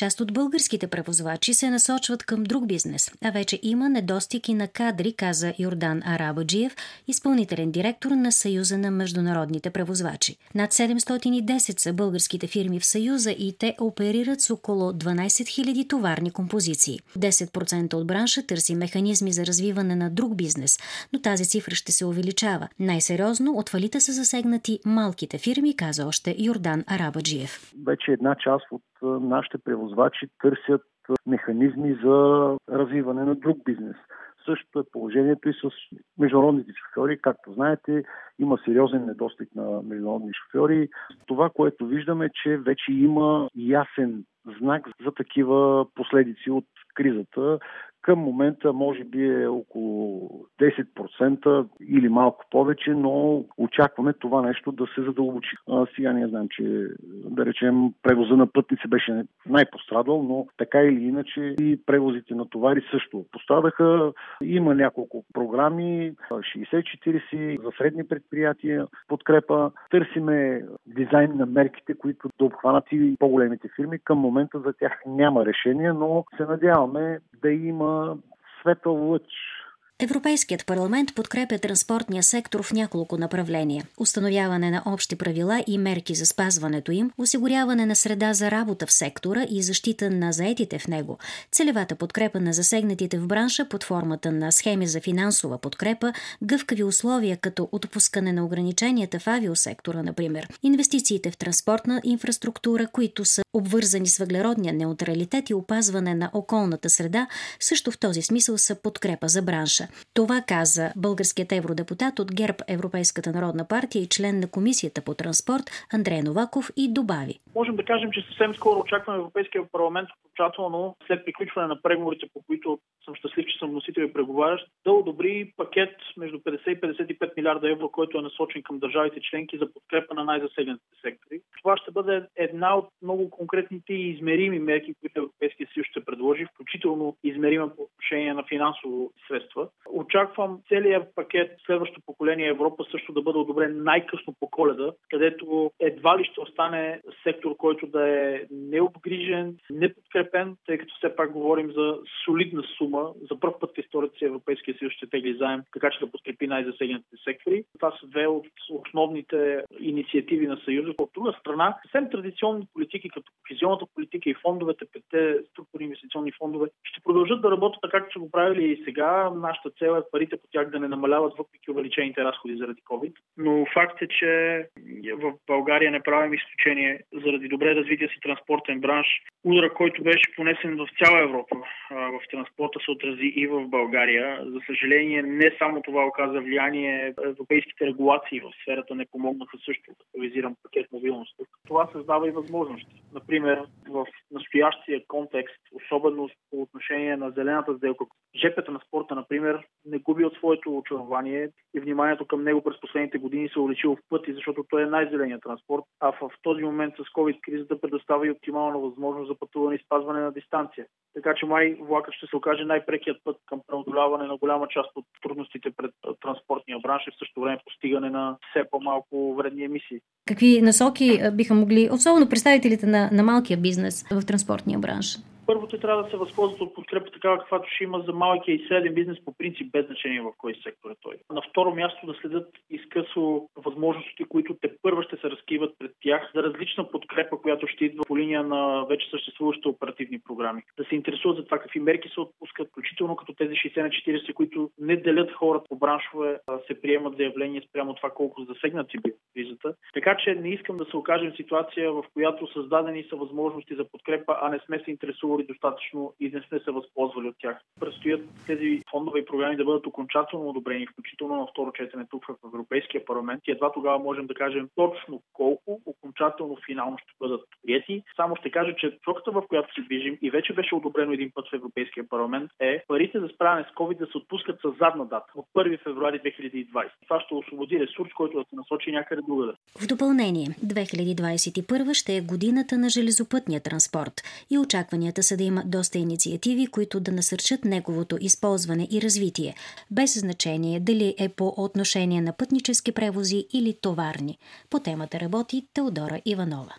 Част от българските превозвачи се насочват към друг бизнес, а вече има недостиг на кадри, каза Йордан Арабаджиев, изпълнителен директор на Съюза на международните превозвачи. Над 710 са българските фирми в Съюза и те оперират с около 12 000 товарни композиции. 10% от бранша търси механизми за развиване на друг бизнес, но тази цифра ще се увеличава. Най-сериозно от фалита са засегнати малките фирми, каза още Йордан Арабаджиев. Вече една част от нашите превозвачи търсят механизми за развиване на друг бизнес. Същото е положението и с международните шофьори. Както знаете, има сериозен недостиг на международни шофьори. Това, което виждаме, че вече има ясен знак за такива последици от кризата, към момента може би е около 10% или малко повече, но очакваме това нещо да се задълбочи. А, сега ние знаем, че да речем превоза на пътници беше най-пострадал, но така или иначе и превозите на товари също пострадаха. Има няколко програми, 60-40 за средни предприятия, подкрепа. Търсиме дизайн на мерките, които да обхванат и по-големите фирми. Към момента за тях няма решение, но се надяваме да има светъл лъч Европейският парламент подкрепя транспортния сектор в няколко направления. Установяване на общи правила и мерки за спазването им, осигуряване на среда за работа в сектора и защита на заетите в него, целевата подкрепа на засегнатите в бранша под формата на схеми за финансова подкрепа, гъвкави условия като отпускане на ограниченията в авиосектора, например, инвестициите в транспортна инфраструктура, които са обвързани с въглеродния неутралитет и опазване на околната среда, също в този смисъл са подкрепа за бранша. Това каза българският евродепутат от ГЕРБ Европейската народна партия и член на Комисията по транспорт Андрей Новаков и добави. Можем да кажем, че съвсем скоро очакваме Европейския парламент окончателно след приключване на преговорите, по които съм щастлив, че съм носител и преговарящ, да одобри пакет между 50 и 55 милиарда евро, който е насочен към държавите членки за подкрепа на най-засегнатите сектори. Това ще бъде една от много конкретните и измерими мерки, които Европейския съюз ще предложи, включително измерима по отношение на финансово средства. Очаквам целият пакет следващото поколение Европа също да бъде одобрен най-късно по коледа, където едва ли ще остане сектор, който да е необгрижен, неподкрепен, тъй като все пак говорим за солидна сума. За първ път в историята си Европейския съюз ще тегли заем, така че да подкрепи най-засегнатите сектори. Това са две от основните инициативи на Съюза. От друга страна, съвсем традиционни политики, като кохезионната политика и фондовете, петте структурни инвестиционни фондове, ще продължат да работят така, както са го правили и сега. Нашата цел е парите по тях да не намаляват въпреки увеличените разходи заради COVID. Но факт е, че в България не правим изключение заради добре развития си транспортен бранш. Удара, който беше понесен в цяла Европа в транспорта се отрази и в България. За съжаление, не само това оказа влияние. Европейските регулации в сферата не помогнаха също да визирам пакет мобилност. Това създава и възможности. Например, в настоящия контекст, особено по отношение на зелената сделка, ЖП транспорта, например, не губи от своето очарование и вниманието към него през последните години се увеличило в пъти, защото той е най-зеленият транспорт, а в този момент с COVID-кризата предоставя и оптимална възможност за пътуване и спазване на дистанция. Така че май влакът ще се окаже най-прекият път към преодоляване на голяма част от трудностите пред транспортния бранш и в същото време постигане на все по-малко вредни емисии. Какви насоки биха могли, особено представителите на, на малкия бизнес в транспортния бранш? Първо, те трябва да се възползват от подкрепа такава, каквато ще има за малкия и среден бизнес по принцип, без значение в кой сектор е той. На второ място да следят изкъсо възможностите, които те първо ще се разкриват пред тях за различна подкрепа, която ще идва по линия на вече съществуващите оперативни програми. Да се интересуват за това какви мерки се отпускат, включително като тези 60 на 40, които не делят хората по браншове, се приемат заявления спрямо това колко засегнати би кризата. Така че не искам да се окажем в ситуация, в която създадени са възможности за подкрепа, а не сме се интересували достатъчно и не сме се възползвали от тях. Предстоят тези фондове и програми да бъдат окончателно одобрени, включително на второ четене тук в Европейския парламент и едва тогава можем да кажем точно колко окончателно финално ще бъдат прияти. Само ще кажа, че посоката, в която се движим и вече беше одобрено един път в Европейския парламент е парите за справяне с COVID да се отпускат с задна дата от 1 февруари 2020. Това ще освободи ресурс, който да се насочи някъде другаде. В допълнение, 2021 ще е годината на железопътния транспорт и очакванията Очаква се да има доста инициативи, които да насърчат неговото използване и развитие, без значение дали е по отношение на пътнически превози или товарни. По темата работи Теодора Иванова.